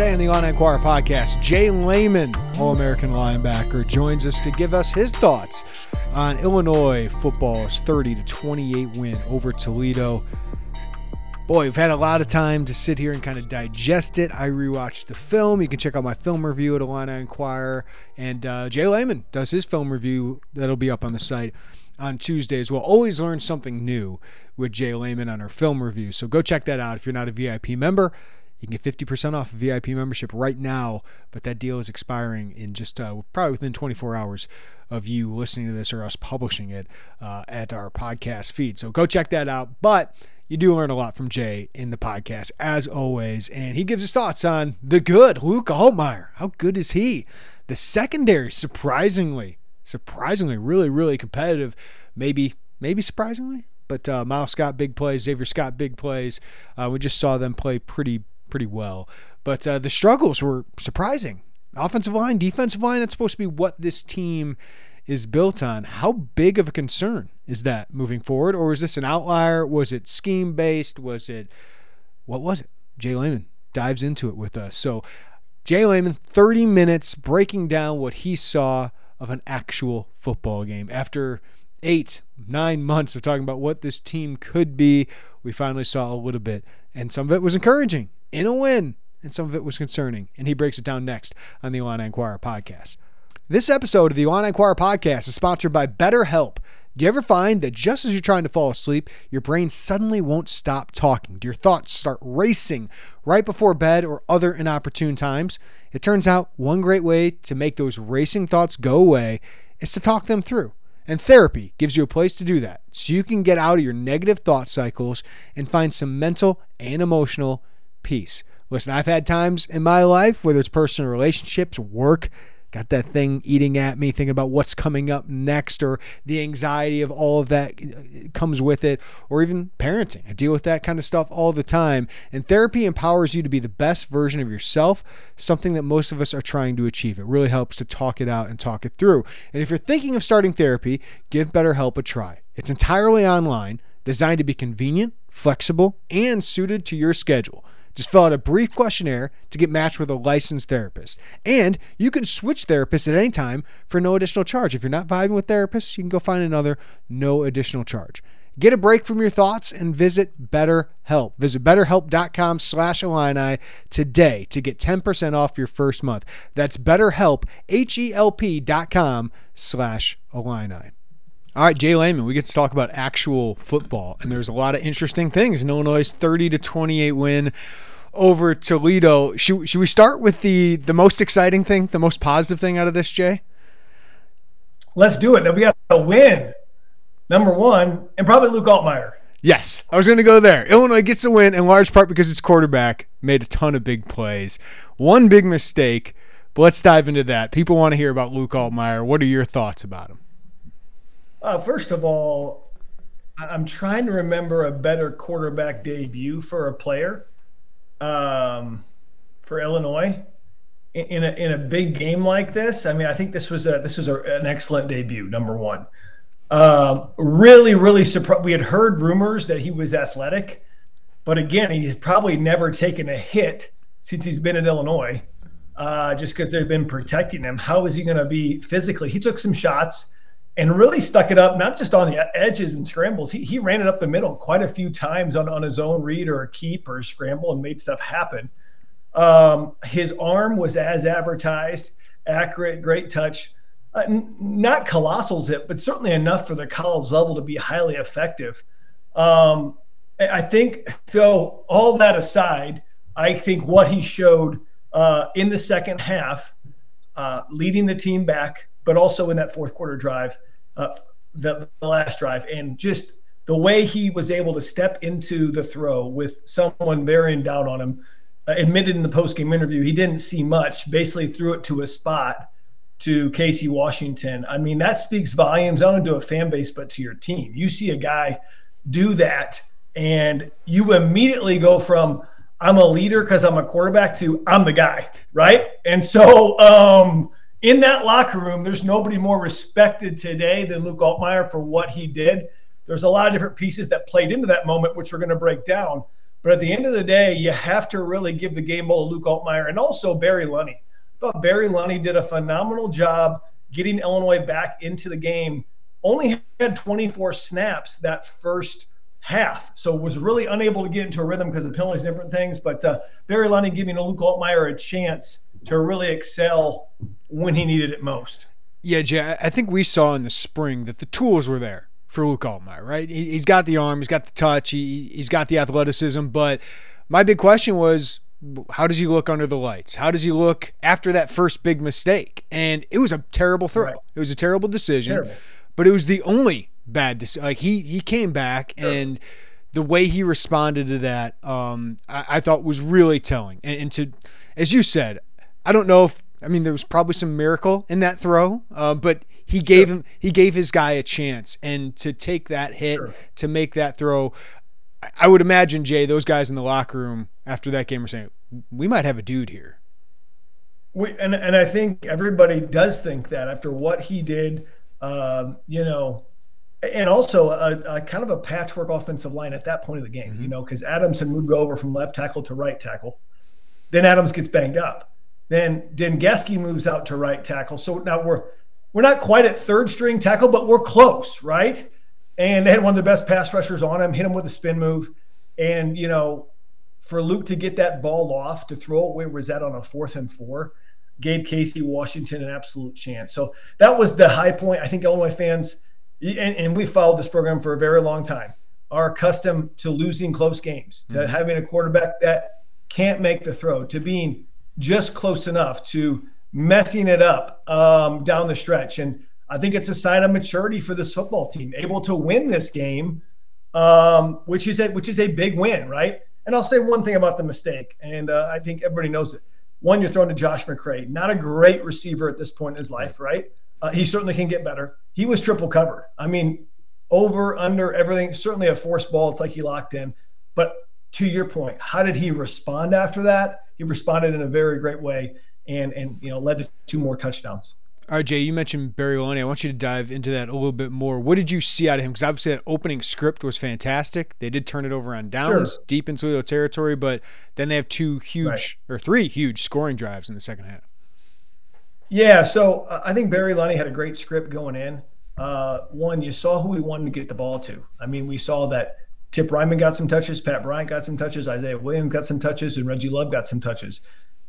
Today on the On Inquirer podcast, J Leman, All American linebacker, joins us to give us his thoughts on Illinois football's 30 to 28 win over Toledo. Boy, we've had a lot of time to sit here and kind of digest it. I rewatched the film. You can check out my film review at Illini Inquirer. And uh, J Leman does his film review that'll be up on the site on Tuesday as well. always learn something new with J Leman on our film review. So go check that out if you're not a VIP member. You can get 50% off VIP membership right now, but that deal is expiring in just uh, probably within 24 hours of you listening to this or us publishing it uh, at our podcast feed. So go check that out. But you do learn a lot from J in the podcast, as always. And he gives his thoughts on the good Luke Altmyer. How good is he? The secondary, surprisingly, surprisingly, really, really competitive. Maybe, maybe surprisingly. But uh, Miles Scott, big plays. Xavier Scott, big plays. Uh, we just saw them play pretty pretty well. But uh, the struggles were surprising. Offensive line, defensive line, that's supposed to be what this team is built on. How big of a concern is that moving forward? Or is this an outlier? Was it scheme based? Was it, what was it? J Leman dives into it with us. So, J Leman, 30 minutes breaking down what he saw of an actual football game. After eight, nine months of talking about what this team could be, we finally saw a little bit. And some of it was encouraging in a win, and some of it was concerning. And he breaks it down next on the Illini Inquirer podcast. This episode of the Illini Inquirer podcast is sponsored by BetterHelp. Do you ever find that just as you're trying to fall asleep, your brain suddenly won't stop talking? Do your thoughts start racing right before bed or other inopportune times? It turns out one great way to make those racing thoughts go away is to talk them through. And therapy gives you a place to do that so you can get out of your negative thought cycles and find some mental and emotional peace. Listen, I've had times in my life, whether it's personal relationships, work, got that thing eating at me, thinking about what's coming up next, or the anxiety of all of that uh, comes with it, or even parenting. I deal with that kind of stuff all the time. And therapy empowers you to be the best version of yourself, something that most of us are trying to achieve. It really helps to talk it out and talk it through. And if you're thinking of starting therapy, give BetterHelp a try. It's entirely online, designed to be convenient, flexible, and suited to your schedule. Just fill out a brief questionnaire to get matched with a licensed therapist. And you can switch therapists at any time for no additional charge. If you're not vibing with therapists, you can go find another, no additional charge. Get a break from your thoughts and visit BetterHelp. Visit betterhelp.com slash Illini today to get 10% off your first month. That's betterhelp, H-E-L-P dot com slash Illini. All right, J Leman, we get to talk about actual football, and there's a lot of interesting things in Illinois' 30 to 28 win over Toledo. Should, should we start with the the most exciting thing, the most positive thing out of this, J? Let's do it. We got a win, number one, and probably Luke Altmyer. Yes, I was going to go there. Illinois gets a win in large part because its quarterback made a ton of big plays. One big mistake, but let's dive into that. People want to hear about Luke Altmyer. What are your thoughts about him? Uh, first of all, I'm trying to remember a better quarterback debut for a player um, for Illinois in a, in a big game like this. I mean, I think this was a this was a, an excellent debut. Number one, um, really, really surprised. We had heard rumors that he was athletic, but again, he's probably never taken a hit since he's been in Illinois, uh, just because they've been protecting him. How is he going to be physically? He took some shots and really stuck it up, not just on the edges and scrambles. He, he ran it up the middle quite a few times on, on his own read or a keep or a scramble and made stuff happen. Um, his arm was as advertised, accurate, great touch. Uh, n- not colossal zip, but certainly enough for the college level to be highly effective. Um, I think, though, all that aside, I think what he showed uh, in the second half, uh, leading the team back, but also in that fourth quarter drive, uh, the, the last drive, and just the way he was able to step into the throw with someone bearing down on him. Uh, admitted in the post-game interview he didn't see much. Basically, threw it to a spot to Casey Washington. I mean, that speaks volumes not only to a fan base but to your team. You see a guy do that, and you immediately go from I'm a leader because I'm a quarterback to I'm the guy, right? And so um, in that locker room, there's nobody more respected today than Luke Altmyer for what he did. There's a lot of different pieces that played into that moment, which we're going to break down. But at the end of the day, you have to really give the game ball to Luke Altmyer and also Barry Lunney. I thought Barry Lunney did a phenomenal job getting Illinois back into the game. Only had 24 snaps that first half. So was really unable to get into a rhythm because of penalties and different things. But uh, Barry Lunney giving Luke Altmyer a chance to really excel when he needed it most. Yeah, J, I think we saw in the spring that the tools were there for Luke Altmyer, right? He's got the arm, he's got the touch, he, he's got the athleticism. But my big question was, how does he look under the lights? How does he look after that first big mistake? And it was a terrible throw. Right. It was a terrible decision, terrible. but it was the only bad decision. Like he he came back sure. and the way he responded to that, um, I, I, thought was really telling. And, and, to, as you said, I don't know if I mean there was probably some miracle in that throw, uh, but he gave sure. him he gave his guy a chance, and to take that hit sure. to make that throw. I would imagine J, those guys in the locker room after that game were saying, "We might have a dude here." We, and and I think everybody does think that after what he did, um, you know, and also a, a, kind of a patchwork offensive line at that point of the game, mm-hmm. you know, because Adams had moved over from left tackle to right tackle. Then Adams gets banged up. Then Dengeski moves out to right tackle. So now we're we're not quite at third string tackle, but we're close, right? And they had one of the best pass rushers on him, hit him with a spin move. And, you know, for Luke to get that ball off, to throw it where was that on a fourth and four, gave Casey Washington an absolute chance. So that was the high point. I think Illinois fans – and, and we followed this program for a very long time, are accustomed to losing close games, to mm-hmm. having a quarterback that can't make the throw, to being just close enough, to messing it up um, down the stretch. And I think it's a sign of maturity for this football team, able to win this game, um, which is a which is a big win, right? And I'll say one thing about the mistake, and uh, I think everybody knows it. One, you're throwing to Josh McCray, not a great receiver at this point in his life, right? Uh, he certainly can get better. He was triple covered. I mean, over, under, everything. Certainly a forced ball. It's like he locked in. But to your point, how did he respond after that? He responded in a very great way and and you know led to two more touchdowns. All right, J, you mentioned Barry Lunney. I want you to dive into that a little bit more. What did you see out of him? Because obviously that opening script was fantastic. They did turn it over on downs, sure. deep in Toledo territory, but then they have two huge right. or three huge scoring drives in the second half. Yeah, so uh, I think Barry Lunney had a great script going in. Uh, one, you saw who he wanted to get the ball to. I mean, we saw that Tip Reiman got some touches, Pat Bryant got some touches, Isaiah Williams got some touches, and Reggie Love got some touches.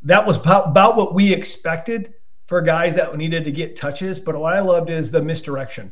That was about, what we expected for guys that needed to get touches. But what I loved is the misdirection,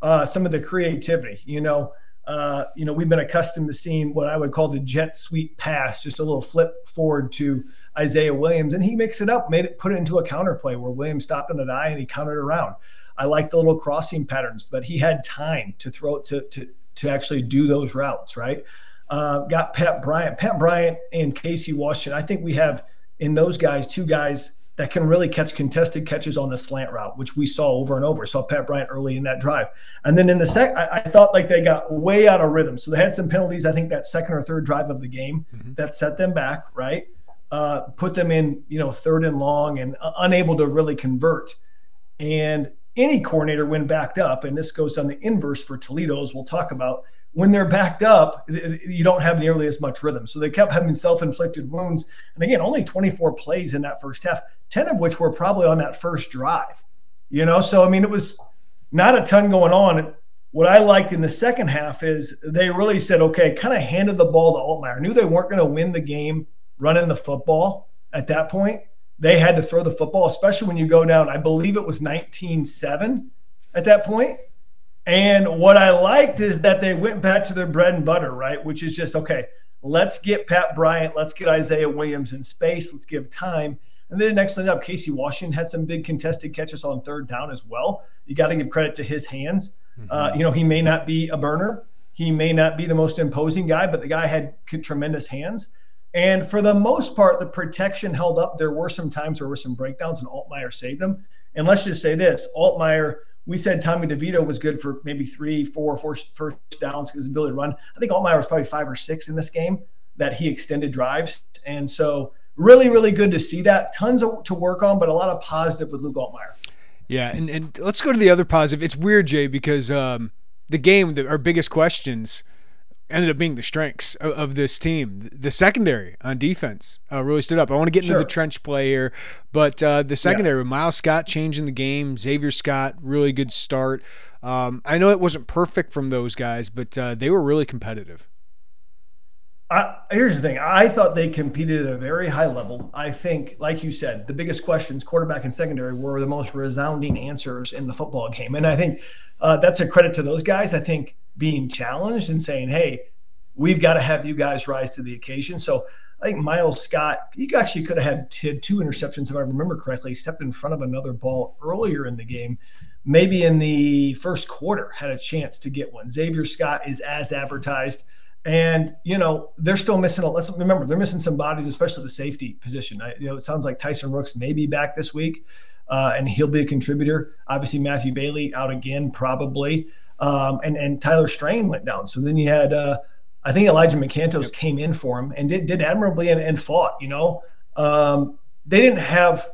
uh, some of the creativity. You know, uh, you know, we've been accustomed to seeing what I would call the jet sweep pass, just a little flip forward to Isaiah Williams, and he mixed it up, made it put it into a counter play where Williams stopped on the die and he countered around. I like the little crossing patterns, but he had time to throw it to to to actually do those routes, right? Uh, got Pat Bryant, Pat Bryant and Casey Washington. I think we have in those guys two guys that can really catch contested catches on the slant route, which we saw over and over. Saw Pat Bryant early in that drive, and then in the second, I, I, thought like they got way out of rhythm. So they had some penalties. I think that second or third drive of the game mm-hmm. that set them back, right? uh, put them in, you know, third and long and uh, unable to really convert. And any coordinator, when backed up, and this goes on the inverse for Toledo's, we'll talk about, when they're backed up, you don't have nearly as much rhythm. So they kept having self inflicted wounds. And again, only 24 plays in that first half, 10 of which were probably on that first drive. You know, so I mean, it was not a ton going on. What I liked in the second half is they really said, okay, kind of handed the ball to Altmyer. Knew they weren't going to win the game running the football at that point. They had to throw the football, especially when you go down. I believe it was 19 7 at that point. And what I liked is that they went back to their bread and butter, right? Which is just, okay, let's get Pat Bryant, let's get Isaiah Williams in space, let's give time. And then next thing up, Casey Washington had some big contested catches on third down as well. You got to give credit to his hands. Mm-hmm. Uh, you know, he may not be a burner, he may not be the most imposing guy, but the guy had tremendous hands. And for the most part, the protection held up. There were some times there were some breakdowns, and Altmyer saved them. And let's just say this: Altmyer, we said Tommy DeVito was good for maybe three, four, four first downs because his ability to run. I think Altmyer was probably five or six in this game that he extended drives, and so really, really good to see that. Tons of, to work on, but a lot of positive with Luke Altmyer. Yeah, and, and let's go to the other positive. It's weird, J, because um, the game, the, our biggest questions ended up being the strengths of, of this team. The secondary on defense uh, really stood up. I want to get into the trench play here, but uh, the secondary, yeah. Miles Scott changing the game, Xavier Scott, really good start. Um, I know it wasn't perfect from those guys, but uh, they were really competitive. I, here's the thing. I thought they competed at a very high level. I think, like you said, the biggest questions, quarterback and secondary, were the most resounding answers in the football game. And I think uh, that's a credit to those guys. I think being challenged and saying, hey, we've got to have you guys rise to the occasion. So I think Miles Scott, he actually could have had, had two interceptions, if I remember correctly. Stepped in front of another ball earlier in the game. Maybe in the first quarter, had a chance to get one. Xavier Scott is as advertised. And, you know, they're still missing a let's remember they're missing some bodies, especially the safety position. I, you know, it sounds like Tyson Rooks may be back this week, uh, and he'll be a contributor. Obviously, Matthew Bailey out again, probably um, and and Tyler Strain went down. So then you had uh, I think Elijah McCantos yep. came in for him and did did admirably and, and fought. You know, um, they didn't have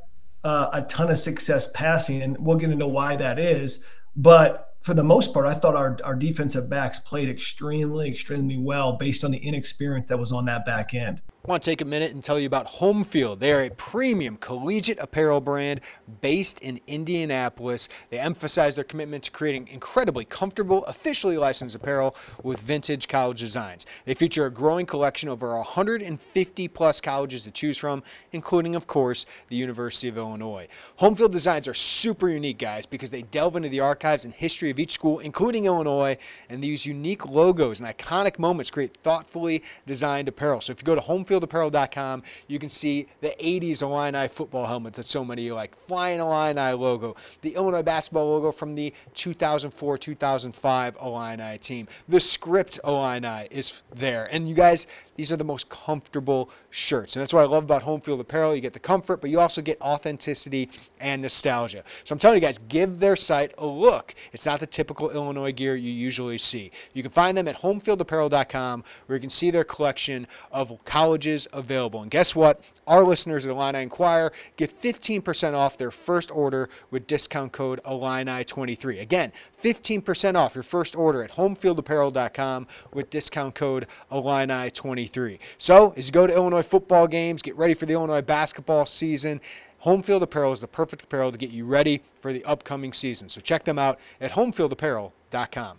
uh, a ton of success passing, and we'll get into why that is. But for the most part, I thought our our defensive backs played extremely extremely well based on the inexperience that was on that back end. I want to take a minute and tell you about Home Field. They are a premium collegiate apparel brand based in Indianapolis. They emphasize their commitment to creating incredibly comfortable, officially licensed apparel with vintage college designs. They feature a growing collection over 150 plus colleges to choose from, including, of course, the University of Illinois. Home Field designs are super unique, guys, because they delve into the archives and history of each school, including Illinois, and these unique logos and iconic moments create thoughtfully designed apparel. So if you go to Home Field fieldapparel.com, you can see the 80s Illini football helmet that so many like, Flying Illini logo, the Illinois basketball logo from the 2004 2005 Illini team. The script Illini is there. And you guys, these are the most comfortable shirts. And that's what I love about home field apparel. You get the comfort, but you also get authenticity and nostalgia. So I'm telling you guys, give their site a look. It's not the typical Illinois gear you usually see. You can find them at homefieldapparel.com where you can see their collection of colleges available. And guess what? Our listeners at Illini Inquirer get 15% off their first order with discount code Illini23. Again, 15% off your first order at homefieldapparel.com with discount code Illini23. So, as you go to Illinois football games, get ready for the Illinois basketball season. Home Field Apparel is the perfect apparel to get you ready for the upcoming season. So check them out at homefieldapparel.com.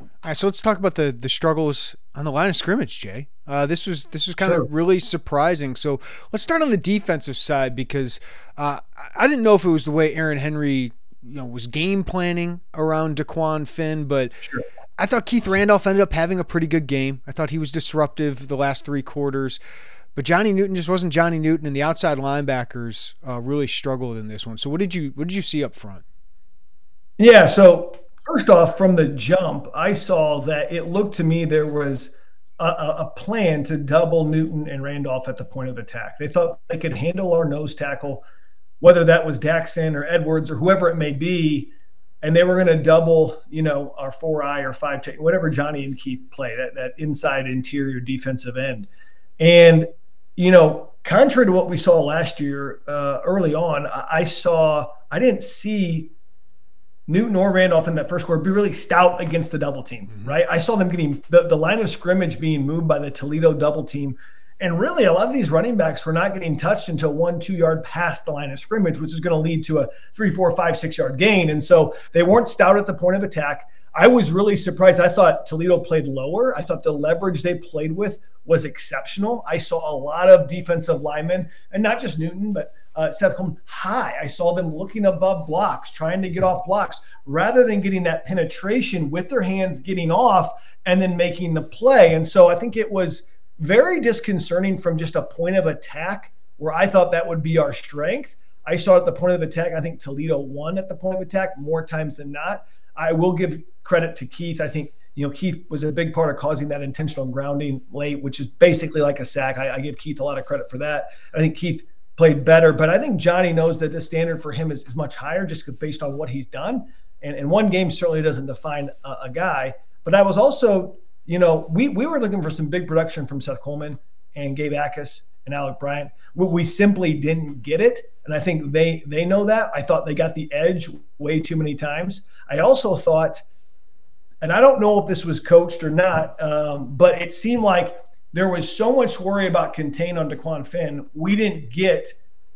All right, so let's talk about the the struggles on the line of scrimmage, J. Uh, this was this was kind sure. of really surprising. So let's start on the defensive side because uh, I didn't know if it was the way Aaron Henry you know was game planning around Dequan Finn, but sure. I thought Keith Randolph ended up having a pretty good game. I thought he was disruptive the last three quarters. But Johnny Newton just wasn't Johnny Newton, and the outside linebackers uh, really struggled in this one. So, what did you what did you see up front? Yeah, so First off, from the jump, I saw that it looked to me there was a, a, plan to double Newton and Randolph at the point of attack. They thought they could handle our nose tackle, whether that was Daxon or Edwards or whoever it may be, and they were going to double, you know, our four eye or five, t- whatever Johnny and Keith play that that inside interior defensive end, and you know, contrary to what we saw last year, uh, early on, I, I saw I didn't see Newton or Randolph in that first quarter be really stout against the double team, mm-hmm. right? I saw them getting the, the line of scrimmage being moved by the Toledo double team. And really, a lot of these running backs were not getting touched until one, two yard past the line of scrimmage, which is going to lead to a three, four, five, six yard gain. And so they weren't stout at the point of attack. I was really surprised. I thought Toledo played lower. I thought the leverage they played with was exceptional. I saw a lot of defensive linemen, and not just Newton, but uh, Seth Coleman high. I saw them looking above blocks, trying to get off blocks, rather than getting that penetration with their hands, getting off, and then making the play. And so I think it was very disconcerting from just a point of attack where I thought that would be our strength. I saw at the point of attack, I think Toledo won at the point of attack more times than not. I will give credit to Keith. I think you know, Keith was a big part of causing that intentional grounding late, which is basically like a sack. I, I, give Keith a lot of credit for that. I think Keith played better, but I think Johnny knows that the standard for him is, is much higher just based on what he's done. And, and one game certainly doesn't define a, a, guy. But I was also, you know, we, we were looking for some big production from Seth Coleman and Gabe Jacas and Alec Bryant. We, we simply didn't get it. And I think they they know that. I thought they got the edge way too many times. I also thought – and I don't know if this was coached or not, um, but it seemed like there was so much worry about contain on Dequan Finn. We didn't get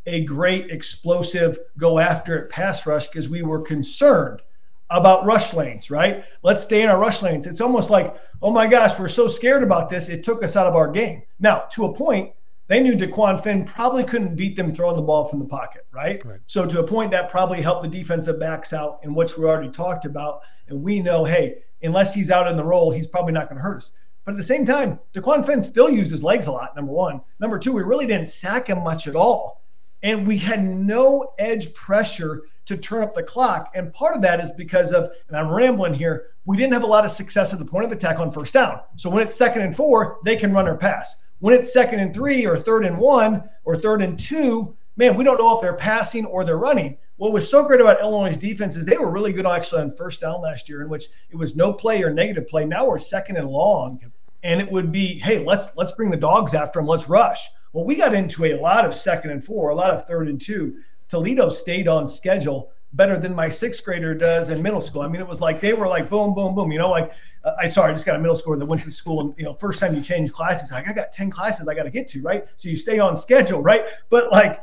a great explosive go after it pass rush because we were concerned about rush lanes, right? Let's stay in our rush lanes. It's almost like, oh my gosh, we're so scared about this. It took us out of our game. Now, to a point, they knew Dequan Finn probably couldn't beat them throwing the ball from the pocket, right? right? So to a point, that probably helped the defensive backs out in which we already talked about. And we know, hey, unless he's out in the role, he's probably not going to hurt us. But at the same time, Dequan Finn still used his legs a lot, number one. Number two, we really didn't sack him much at all. And we had no edge pressure to turn up the clock. And part of that is because of, and I'm rambling here, we didn't have a lot of success at the point of attack on first down. So when it's second and four, they can run or pass. When it's second and three or third and one or third and two, man, we don't know if they're passing or they're running what was so great about Illinois' defense is they were really good actually on first down last year, in which it was no play or negative play. Now we're second and long, and it would be, hey, let's let's bring the dogs after them, let's rush. Well, we got into a lot of second and four, a lot of third and two. Toledo stayed on schedule better than my sixth grader does in middle school. I mean, it was like they were like boom, boom, boom. You know, like uh, I sorry, I just got a middle schooler that went to school, and you know, first time you change classes, like I got ten classes I got to get to, right? So you stay on schedule, right? But like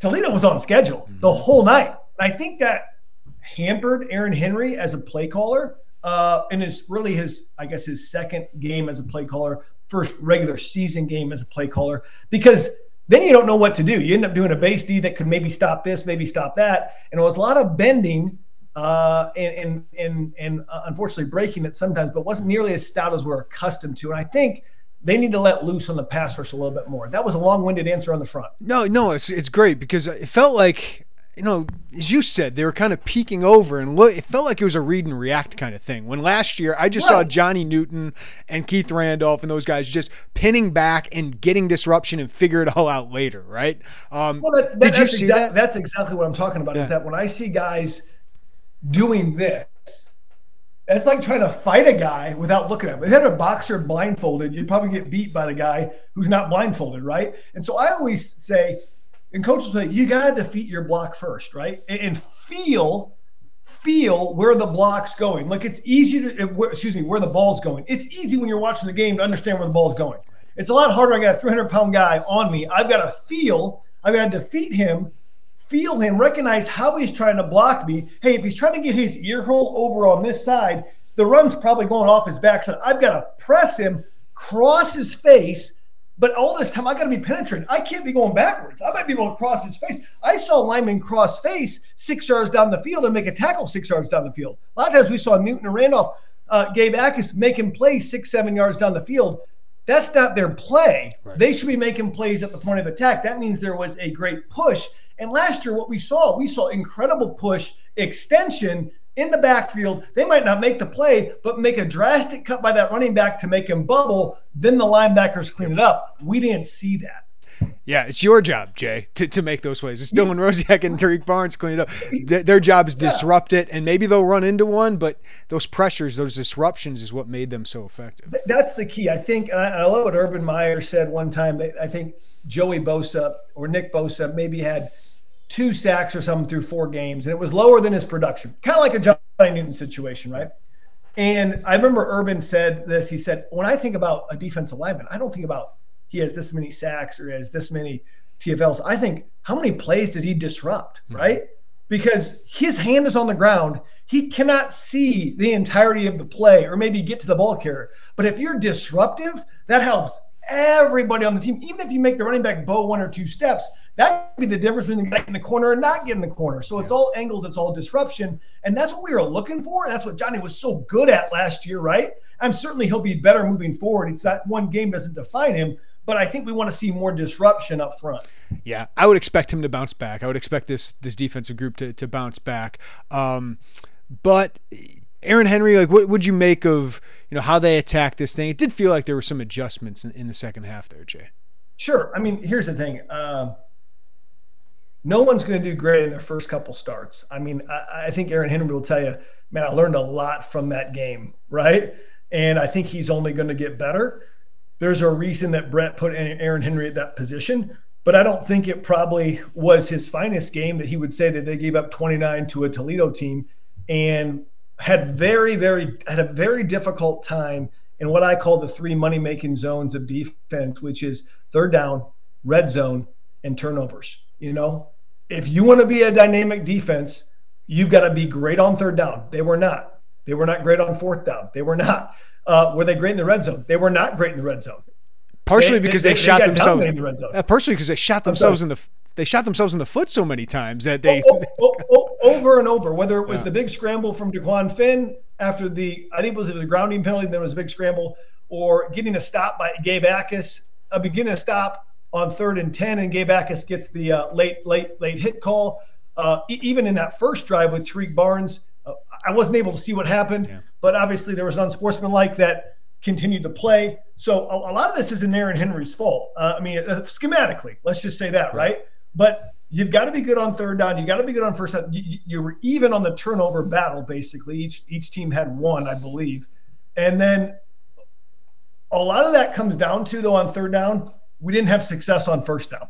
Toledo was on schedule the mm-hmm. whole night. I think that hampered Aaron Henry as a play caller. Uh, and it's really his, I guess, his second game as a play caller, first regular season game as a play caller, because then you don't know what to do. You end up doing a base D that could maybe stop this, maybe stop that. And it was a lot of bending uh, and, and, and, and uh, unfortunately breaking it sometimes, but wasn't nearly as stout as we're accustomed to. And I think they need to let loose on the pass rush a little bit more. That was a long-winded answer on the front. No, no, it's it's great because it felt like you know, as you said, they were kind of peeking over and look. It felt like it was a read and react kind of thing. When last year, I just right. saw Johnny Newton and Keith Randolph and those guys just pinning back and getting disruption and figure it all out later, right? Um, well, that, that, did you see exa- that? That's exactly what I'm talking about. Yeah. Is that when I see guys doing this, it's like trying to fight a guy without looking at him. If you had a boxer blindfolded, you'd probably get beat by the guy who's not blindfolded, right? And so I always say and coaches say you got to defeat your block first, right? And feel feel where the block's going. Like it's easy to excuse me, where the ball's going. It's easy when you're watching the game to understand where the ball's going. It's a lot harder. I got a 300 pound guy on me. I've got to feel. I've got to defeat him, feel him, recognize how he's trying to block me. Hey, if he's trying to get his ear hole over on this side, the run's probably going off his backside. I've got to press him, cross his face, but all this time, I got to be penetrating. I can't be going backwards. I might be going across his face. I saw lineman cross face six yards down the field and make a tackle six yards down the field. A lot of times we saw Newton and Randolph, uh, Gabe Jacas making plays six, seven yards down the field. That's not their play. Right. They should be making plays at the point of attack. That means there was a great push. And last year, what we saw, we saw incredible push, extension, in the backfield. They might not make the play, but make a drastic cut by that running back to make him bubble. Then the linebackers clean it up. We didn't see that. Yeah, it's your job, J, to, to make those plays. It's Dylan Rosiak and Tarique Barnes clean it up. their job is disrupt it, and maybe they'll run into one, but those pressures, those disruptions is what made them so effective. That's the key. I think, and I, I love what Urban Meyer said one time. I think Joey Bosa or Nick Bosa maybe had – two sacks or something through four games, and it was lower than his production. Kind of like a Johnny Newton situation, right? And I remember Urban said this. He said, when I think about a defensive lineman, I don't think about he has this many sacks or has this many TFLs. I think how many plays did he disrupt, mm-hmm. right? Because his hand is on the ground. He cannot see the entirety of the play or maybe get to the ball carrier. But if you're disruptive, that helps everybody on the team. Even if you make the running back bow one or two steps, that could be the difference between getting in the corner and not getting in the corner. So it's all angles, it's all disruption. And that's what we were looking for. And that's what Johnny was so good at last year, right? I'm certainly he'll be better moving forward. It's that one game doesn't define him, but I think we want to see more disruption up front. Yeah, I would expect him to bounce back. I would expect this this defensive group to, to bounce back. Um, but Aaron Henry, like, what would you make of you know how they attacked this thing? It did feel like there were some adjustments in, in the second half there, J. Sure. I mean, here's the thing. Uh, no one's going to do great in their first couple starts. I mean, I, I, think Aaron Henry will tell you, man, I learned a lot from that game, right? And I think he's only going to get better. There's a reason that Brett put Aaron Henry at that position, but I don't think it probably was his finest game that he would say that they gave up 29 to a Toledo team and had very, very had a very difficult time in what I call the three money making zones of defense, which is third down, red zone, and turnovers. You know, if you want to be a dynamic defense, you've got to be great on third down. They were not. They were not great on fourth down. They were not. Uh, were they great in the red zone? They were not great in the red zone. Partially they, because they, they, they shot themselves. In the red zone. Uh, partially because they shot themselves in the they shot themselves in the foot so many times that they oh, oh, oh, oh over and over. Whether it was yeah. the big scramble from Dequan Finn after the I think it was the grounding penalty, then it was a big scramble, or getting a stop by Gabe Jacas, a beginning stop on third and 10, and Gabe Jacas gets the uh, late, late, late hit call. Uh, e- even in that first drive with Tarique Barnes, uh, I wasn't able to see what happened, yeah. but obviously there was an unsportsmanlike that continued to play. So a, a lot of this isn't Aaron Henry's fault. Uh, I mean, uh, schematically, let's just say that, right? right? But you've got to be good on third down. You've got to be good on first down. You, you, were even on the turnover battle, basically. Each each team had one, I believe, and then a lot of that comes down to though on third down we didn't have success on first down.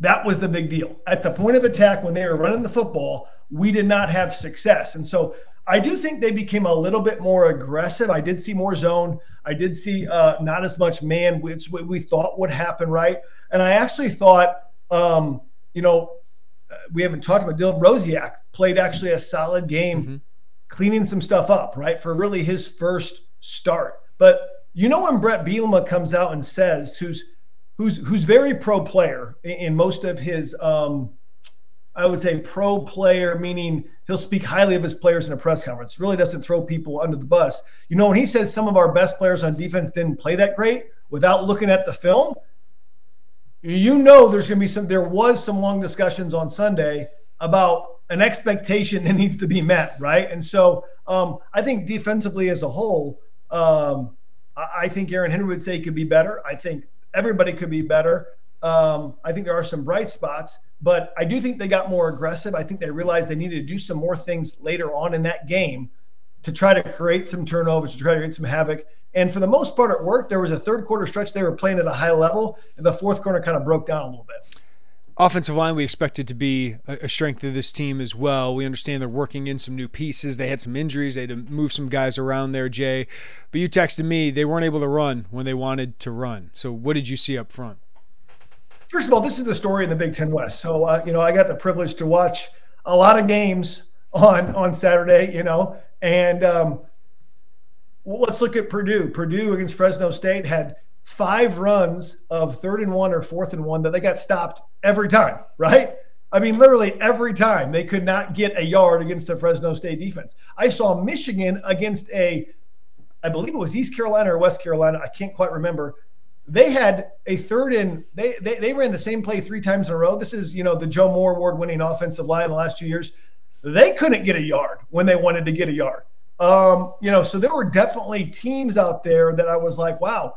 That was the big deal. At the point of attack, when they were running the football, we did not have success. And so I do think they became a little bit more aggressive. I did see more zone. I did see uh, not as much man, which we thought would happen, right? And I actually thought, um, you know, we haven't talked about Dylan Rosiak played actually a solid game, mm-hmm. cleaning some stuff up, right, for really his first start. But you know when Brett Bielema comes out and says, who's who's who's very pro player in most of his um, I would say pro player, meaning he'll speak highly of his players in a press conference. Really doesn't throw people under the bus. You know, when he says some of our best players on defense didn't play that great without looking at the film, you know there's going to be some. There was some long discussions on Sunday about an expectation that needs to be met, right? And so um, I think defensively as a whole, um, I think Aaron Henry would say he could be better. I think everybody could be better. Um, I think there are some bright spots, but I do think they got more aggressive. I think they realized they needed to do some more things later on in that game to try to create some turnovers, to try to create some havoc. And for the most part, it worked. There was a third quarter stretch they were playing at a high level, and the fourth quarter kind of broke down a little bit. Offensive line, we expected to be a strength of this team as well. We understand they're working in some new pieces. They had some injuries. They had to move some guys around there, J. But you texted me they weren't able to run when they wanted to run. So what did you see up front? First of all, this is the story in the Big Ten West. So uh, you know, I got the privilege to watch a lot of games on on Saturday. You know, and um, well, let's look at Purdue. Purdue against Fresno State had five runs of third and one or fourth and one that they got stopped every time, right? I mean, literally every time they could not get a yard against the Fresno State defense. I saw Michigan against a, I believe it was East Carolina or West Carolina. I can't quite remember. They had a third and they, they they ran the same play three times in a row. This is you know the Joe Moore Award winning offensive line the last two years. They couldn't get a yard when they wanted to get a yard. Um, you know, so there were definitely teams out there that I was like, wow,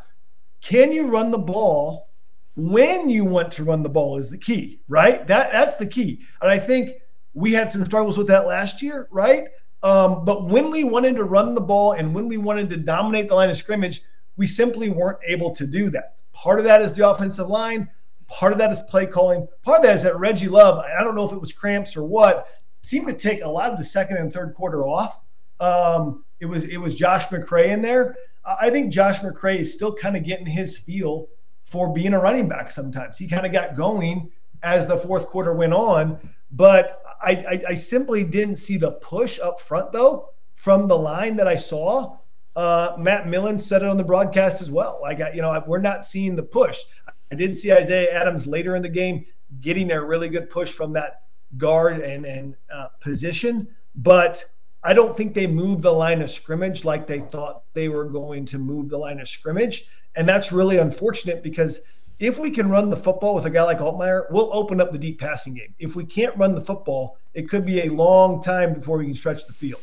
can you run the ball when you want to run the ball is the key, right? That that's the key. And I think we had some struggles with that last year, right? Um, but when we wanted to run the ball and when we wanted to dominate the line of scrimmage, we simply weren't able to do that. Part of that is the offensive line. Part of that is play calling. Part of that is that Reggie Love, I don't know if it was cramps or what, seemed to take a lot of the second and third quarter off. Um, it was it was Josh McCray in there. I think Josh McCray is still kind of getting his feel for being a running back. Sometimes he kind of got going as the fourth quarter went on, but I, I, I simply didn't see the push up front though from the line that I saw. Uh, Matt Millen said it on the broadcast as well. Like, you know, we're not seeing the push. I didn't see Isaiah Adams later in the game getting a really good push from that guard and, and uh, position, but I don't think they moved the line of scrimmage like they thought they were going to move the line of scrimmage. And that's really unfortunate because if we can run the football with a guy like Altmyer, we'll open up the deep passing game. If we can't run the football, it could be a long time before we can stretch the field.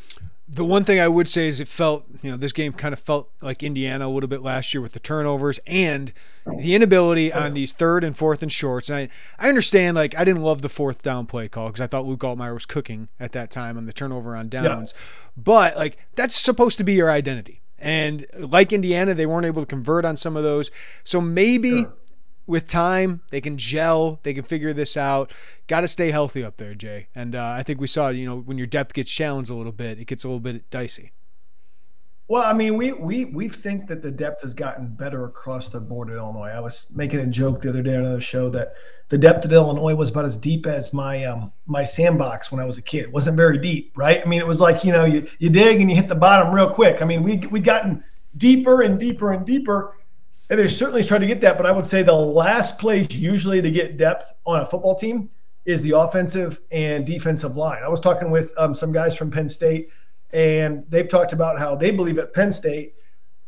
The one thing I would say is it felt, you know, this game kind of felt like Indiana a little bit last year with the turnovers and the inability on these third and fourth and shorts. And I, I understand, like, I didn't love the fourth down play call because I thought Luke Altmyer was cooking at that time on the turnover on downs. Yeah. But, like, that's supposed to be your identity. And like Indiana, they weren't able to convert on some of those. So maybe sure with time, they can gel, they can figure this out. Got to stay healthy up there, J. And uh, I think we saw, you know, when your depth gets challenged a little bit, it gets a little bit dicey. Well, I mean, we we we think that the depth has gotten better across the board at Illinois. I was making a joke the other day on another show that the depth at Illinois was about as deep as my um my sandbox when I was a kid. It wasn't very deep, right? I mean, it was like you know you you dig and you hit the bottom real quick. I mean, we we gotten deeper and deeper and deeper and they're certainly trying to get that. But I would say the last place usually to get depth on a football team is the offensive and defensive line. I was talking with um, some guys from Penn State, and they've talked about how they believe at Penn State,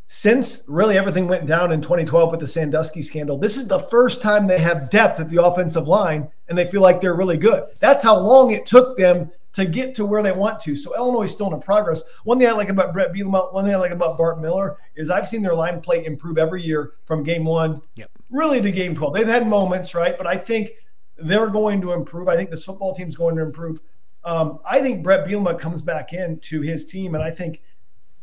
since really everything went down in 2012 with the Sandusky scandal, this is the first time they have depth at the offensive line, and they feel like they're really good. That's how long it took them to get to where they want to. So Illinois is still in progress. One thing I like about Brett Bielema, one thing I like about Bart Miller is I've seen their line play improve every year from game one, yep. really to game 12. They've had moments, right? But I think they're going to improve. I think this football team's going to improve. Um, I think Brett Bielema comes back in to his team, and I think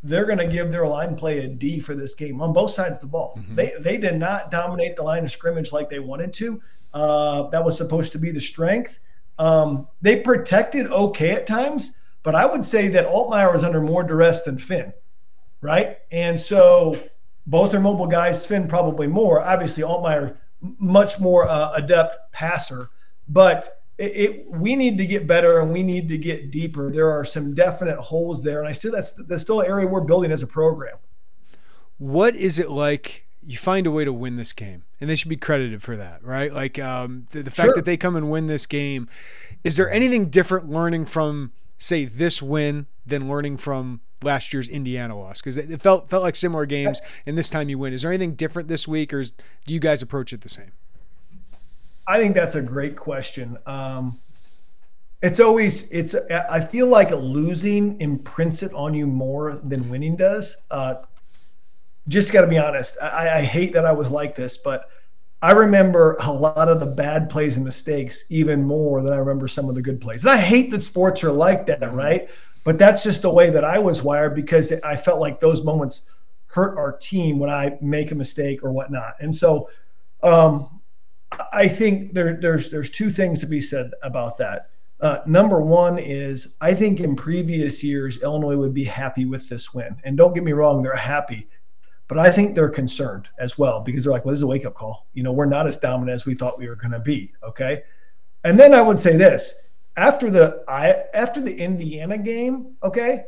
they're going to give their line play a D for this game on both sides of the ball. Mm-hmm. They they did not dominate the line of scrimmage like they wanted to. Uh, that was supposed to be the strength. Um, they protected okay at times, but I would say that Altmyer was under more duress than Finn, right? And so both are mobile guys. Finn probably more. Obviously, Altmyer much more uh, adept passer, but it, it, we need to get better and we need to get deeper. There are some definite holes there, and I still that's that's still an area we're building as a program. What is it like you find a way to win this game, and they should be credited for that, right? Like um, the, the, fact sure. that they come and win this game. Is there anything different learning from, say, this win than learning from last year's Indiana loss? Because it felt felt like similar games, and this time you win. Is there anything different this week, or is, do you guys approach it the same? I think that's a great question. Um, it's always it's. I feel like losing imprints it on you more than winning does. Uh, just got to be honest. I, I hate that I was like this, but I remember a lot of the bad plays and mistakes even more than I remember some of the good plays. And I hate that sports are like that, mm-hmm. right? But that's just the way that I was wired because I felt like those moments hurt our team when I make a mistake or whatnot. And so um, I think there, there's there's two things to be said about that. Uh, number one is I think in previous years Illinois would be happy with this win, and don't get me wrong, they're happy. But I think they're concerned as well because they're like, well, this is a wake up call. You know, we're not as dominant as we thought we were going to be. Okay. And then I would say this after the I after the Indiana game, okay,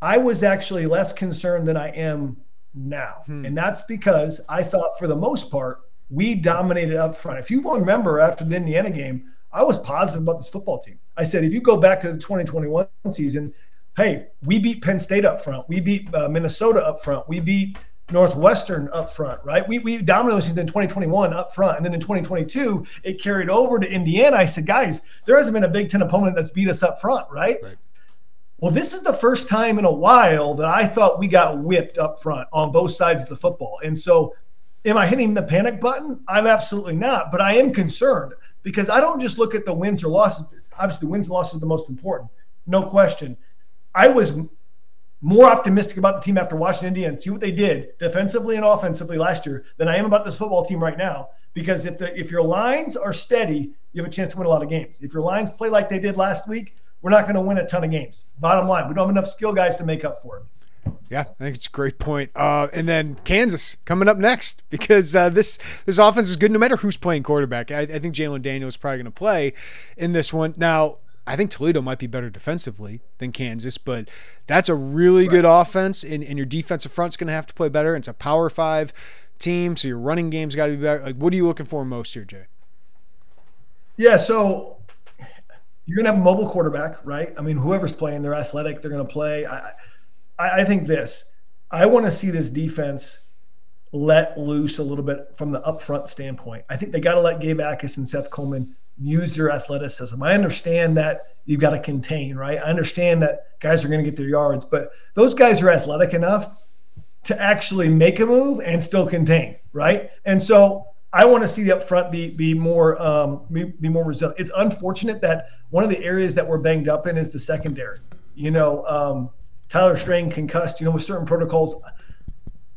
I was actually less concerned than I am now. Hmm. And that's because I thought for the most part, we dominated up front. If you remember after the Indiana game, I was positive about this football team. I said, if you go back to the 2021 season, hey, we beat Penn State up front. We beat uh, Minnesota up front. We beat Northwestern up front, right? We, we dominated in 2021 up front. And then in 2022, it carried over to Indiana. I said, guys, there hasn't been a Big Ten opponent that's beat us up front, right? right? Well, this is the first time in a while that I thought we got whipped up front on both sides of the football. And so, am I hitting the panic button? I'm absolutely not, but I am concerned because I don't just look at the wins or losses. Obviously, wins and losses are the most important, no question. I was more optimistic about the team after watching India and see what they did defensively and offensively last year than I am about this football team right now. Because if the if your lines are steady, you have a chance to win a lot of games. If your lines play like they did last week, we're not going to win a ton of games. Bottom line, we don't have enough skill guys to make up for it. Yeah, I think it's a great point. Uh, and then Kansas coming up next because uh, this this offense is good no matter who's playing quarterback. I, I think Jalon Daniels is probably going to play in this one. Now, I think Toledo might be better defensively than Kansas, but that's a really right. good offense, and, and your defensive front's going to have to play better. It's a Power Five team, so your running game's got to be better. Like, what are you looking for most here, J? Yeah, so you're going to have a mobile quarterback, right? I mean, whoever's playing, they're athletic, they're going to play. I, I, I think this. I want to see this defense let loose a little bit from the upfront standpoint. I think they got to let Gabe Jacas and Seth Coleman use their athleticism. I understand that you've got to contain, right? I understand that guys are going to get their yards, but those guys are athletic enough to actually make a move and still contain, right? And so I want to see the upfront be be more um, be, be more resilient. It's unfortunate that one of the areas that we're banged up in is the secondary. You know, um, Tyler Strain concussed, you know, with certain protocols.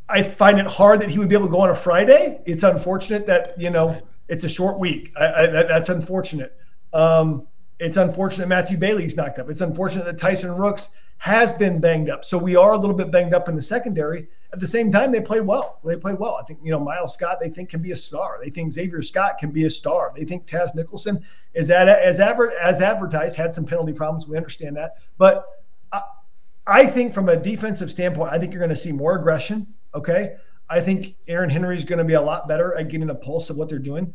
I find it hard that he would be able to go on a Friday. It's unfortunate that, you know, it's a short week. I, I, that, that's unfortunate. Um, it's unfortunate Matthew Bailey's knocked up. It's unfortunate that Tyson Rooks has been banged up. So we are a little bit banged up in the secondary. At the same time, they play well. They play well. I think, you know, Miles Scott, they think can be a star. They think Xavier Scott can be a star. They think Taz Nicholson is at, as, adver- as advertised, had some penalty problems. We understand that. But I think from a defensive standpoint, I think you're going to see more aggression. Okay. I think Aaron Henry is going to be a lot better at getting a pulse of what they're doing.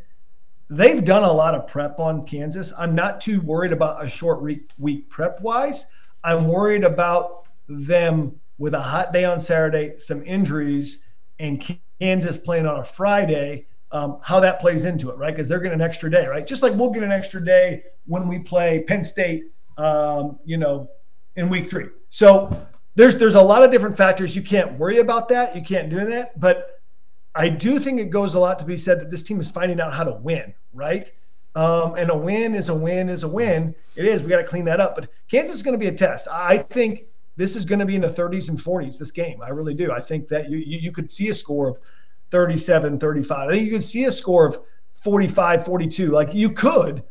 They've done a lot of prep on Kansas. I'm not too worried about a short week, prep wise. I'm worried about them with a hot day on Saturday, some injuries, and Kansas playing on a Friday. Um, how that plays into it, right? Because they're getting an extra day, right? Just like we'll get an extra day when we play Penn State, um, you know, in week three. So there's there's a lot of different factors. You can't worry about that. You can't do that. But I do think it goes a lot to be said that this team is finding out how to win, right? Um, and a win is a win is a win. It is. We got to clean that up. But Kansas is going to be a test. I think this is going to be in the 30s and 40s. This game, I really do. I think that you you, you could see a score of 37, 35. I think you could see a score of 45, 42. Like you could,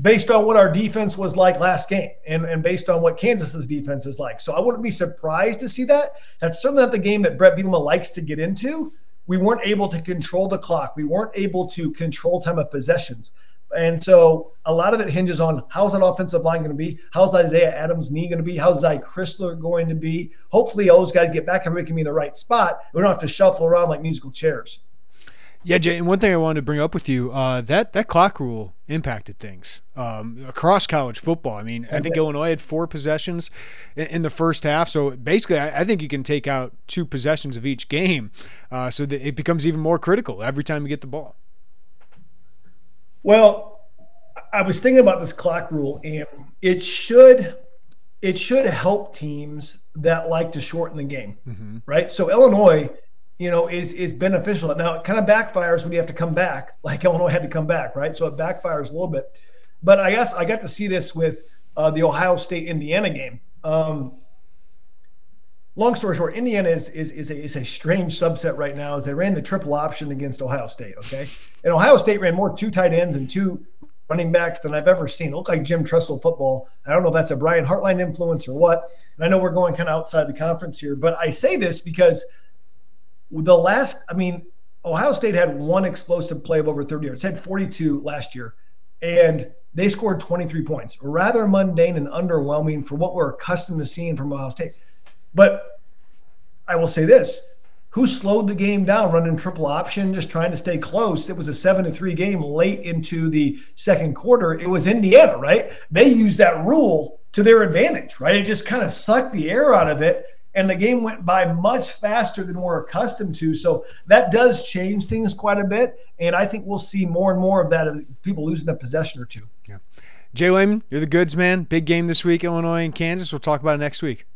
based on what our defense was like last game and, and based on what Kansas's defense is like. So I wouldn't be surprised to see that. That's certainly not the game that Brett Bielema likes to get into. We weren't able to control the clock. We weren't able to control time of possessions. And so a lot of it hinges on how's that offensive line going to be? How's Isaiah Adams' knee going to be? How's Zy Crisler going to be? Hopefully, all those guys get back and we can be in the right spot. We don't have to shuffle around like musical chairs. Yeah, J. And one thing I wanted to bring up with you uh, that that clock rule impacted things um, across college football. I mean, I think Illinois had four possessions in, in the first half. So basically, I, I, think you can take out two possessions of each game, uh, so that it becomes even more critical every time you get the ball. Well, I was thinking about this clock rule, and it should it should help teams that like to shorten the game, mm-hmm. right? So Illinois you know, is is beneficial. Now it kind of backfires when you have to come back, like Illinois had to come back, right? So it backfires a little bit. But I guess I got to see this with uh, the Ohio State Indiana game. Um, long story short, Indiana is is is a, is a strange subset right now. As they ran the triple option against Ohio State, okay, and Ohio State ran more two tight ends and two running backs than I've ever seen. It looked like Jim Tressel football. I don't know if that's a Brian Hartline influence or what. And I know we're going kind of outside the conference here, but I say this because the last, I mean, Ohio State had one explosive play of over 30 yards, had 42 last year, and they scored 23 points. Rather mundane and underwhelming for what we're accustomed to seeing from Ohio State. But I will say this who slowed the game down running triple option, just trying to stay close. It was a seven to three game late into the second quarter. It was Indiana, right? They used that rule to their advantage, right? It just kind of sucked the air out of it and the game went by much faster than we're accustomed to. So that does change things quite a bit, and I think we'll see more and more of that of people losing a possession or two. Yeah. J Leman, you're the goods man. Big game this week, Illinois and Kansas. We'll talk about it next week.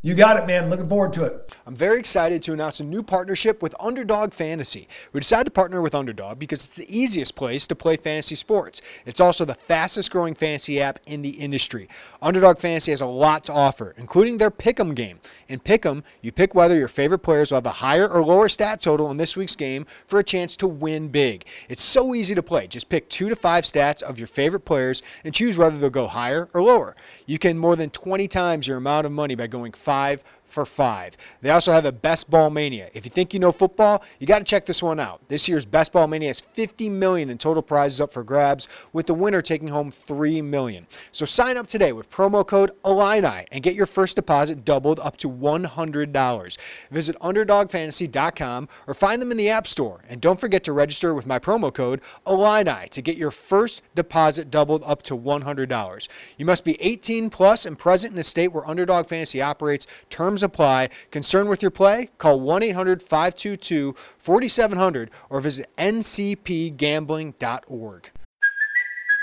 You got it, man. Looking forward to it. I'm very excited to announce a new partnership with Underdog Fantasy. We decided to partner with Underdog because it's the easiest place to play fantasy sports. It's also the fastest growing fantasy app in the industry. Underdog Fantasy has a lot to offer, including their Pick'em game. In Pick'em, you pick whether your favorite players will have a higher or lower stat total in this week's game for a chance to win big. It's so easy to play. Just pick two to five stats of your favorite players and choose whether they'll go higher or lower. You can more than 20 times your amount of money by going five for five. They also have a Best Ball Mania. If you think you know football, you got to check this one out. This year's Best Ball Mania has 50 million in total prizes up for grabs, with the winner taking home 3 million. So sign up today with promo code Illini and get your first deposit doubled up to $100. Visit underdogfantasy.com or find them in the App Store. And don't forget to register with my promo code Illini to get your first deposit doubled up to $100. You must be 18 plus and present in a state where Underdog Fantasy operates. Terms apply. Concerned with your play? Call 1 800 522 4700 or visit ncpgambling.org.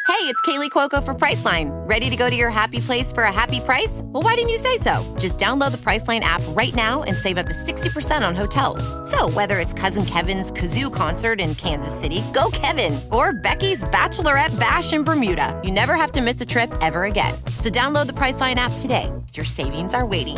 Hey, it's Kaley Cuoco for Priceline. Ready to go to your happy place for a happy price? Well, why didn't you say so? Just download the Priceline app right now and save up to 60% on hotels. So, whether it's Cousin Kevin's Kazoo concert in Kansas City, go Kevin, or Becky's Bachelorette Bash in Bermuda, you never have to miss a trip ever again. So, download the Priceline app today. Your savings are waiting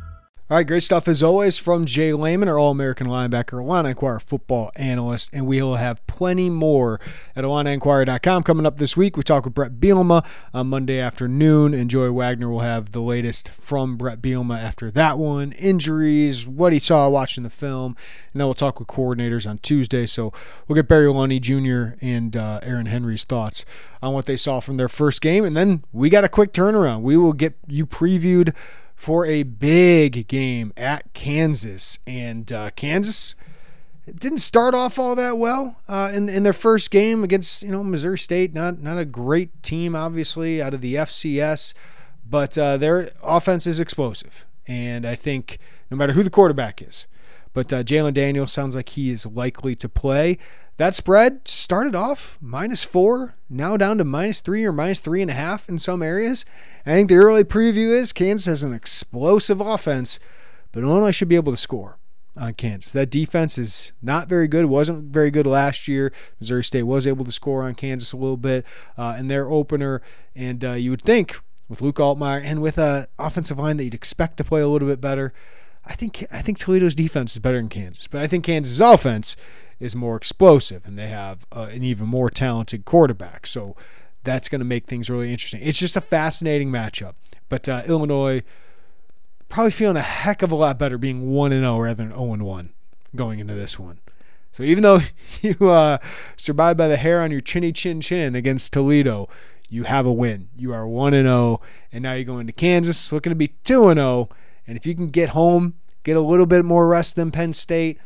All right, great stuff as always from J Leman, our All American linebacker, Illini Inquirer football analyst, and we will have plenty more at IlliniInquirer.com coming up this week. We talk with Brett Bielema on Monday afternoon, and Joey Wagner will have the latest from Brett Bielema after that one, injuries, what he saw watching the film, and then we'll talk with coordinators on Tuesday. So we'll get Barry Lunney Jr. and uh, Aaron Henry's thoughts on what they saw from their first game, and then we got a quick turnaround. We will get you previewed for a big game at Kansas. And uh, Kansas didn't start off all that well uh, in in their first game against you know Missouri State. Not not a great team, obviously, out of the FCS, but uh, their offense is explosive, and I think no matter who the quarterback is, but uh, Jalon Daniels sounds like he is likely to play. That spread started off minus four, now down to minus three or minus three and a half in some areas. I think the early preview is Kansas has an explosive offense, but Illinois should be able to score on Kansas. That defense is not very good. Wasn't very good last year. Missouri State was able to score on Kansas a little bit uh, in their opener, and uh, you would think with Luke Altmyer and with an offensive line that you'd expect to play a little bit better. I think I think Toledo's defense is better than Kansas, but I think Kansas' offense is more explosive, and they have uh, an even more talented quarterback. So that's going to make things really interesting. It's just a fascinating matchup. But uh, Illinois probably feeling a heck of a lot better being one and zero oh rather than zero oh and one going into this one. So even though you uh, survived by the hair on your chinny chin chin against Toledo, you have a win. You are one and zero, oh, and now you go into Kansas looking to be two and zero. And if you can get home, get a little bit more rest than Penn State,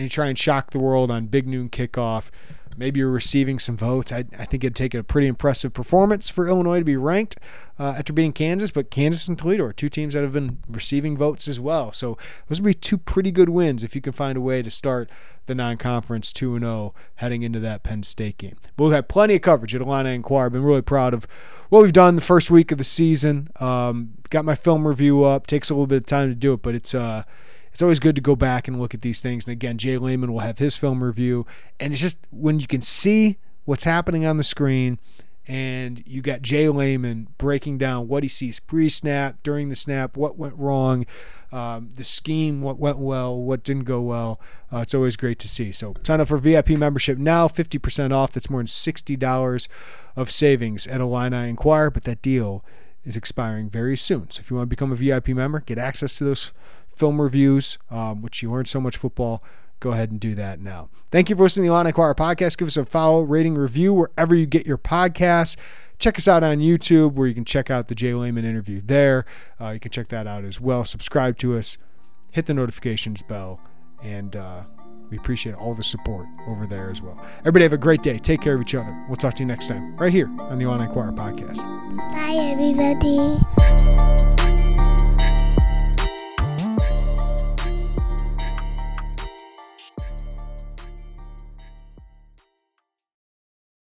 and you try and shock the world on big noon kickoff, maybe you're receiving some votes. I, I think it'd take a pretty impressive performance for Illinois to be ranked uh, after beating Kansas, but Kansas and Toledo are two teams that have been receiving votes as well. So those would be two pretty good wins if you can find a way to start the non-conference 2-0 heading into that Penn State game. But we've had plenty of coverage at Illini Inquirer. Been really proud of what we've done the first week of the season. Um, got my film review up. Takes a little bit of time to do it, but it's uh, – it's always good to go back and look at these things. And again, J Leman will have his film review. And it's just when you can see what's happening on the screen and you got J Leman breaking down what he sees pre snap, during the snap, what went wrong, um, the scheme, what went well, what didn't go well. Uh, it's always great to see. So sign up for VIP membership now, 50% off. That's more than $60 of savings at Illini Inquirer, but that deal is expiring very soon. So if you want to become a VIP member, get access to those film reviews, um, which you learn so much football. Go ahead and do that now. Thank you for listening to the Illini Inquirer podcast. Give us a follow, rating, review wherever you get your podcasts. Check us out on YouTube where you can check out the J Leman interview there. Uh, you can check that out as well. Subscribe to us, hit the notifications bell, and uh, we appreciate all the support over there as well. Everybody have a great day. Take care of each other. We'll talk to you next time right here on the Illini Inquirer podcast. Bye, everybody.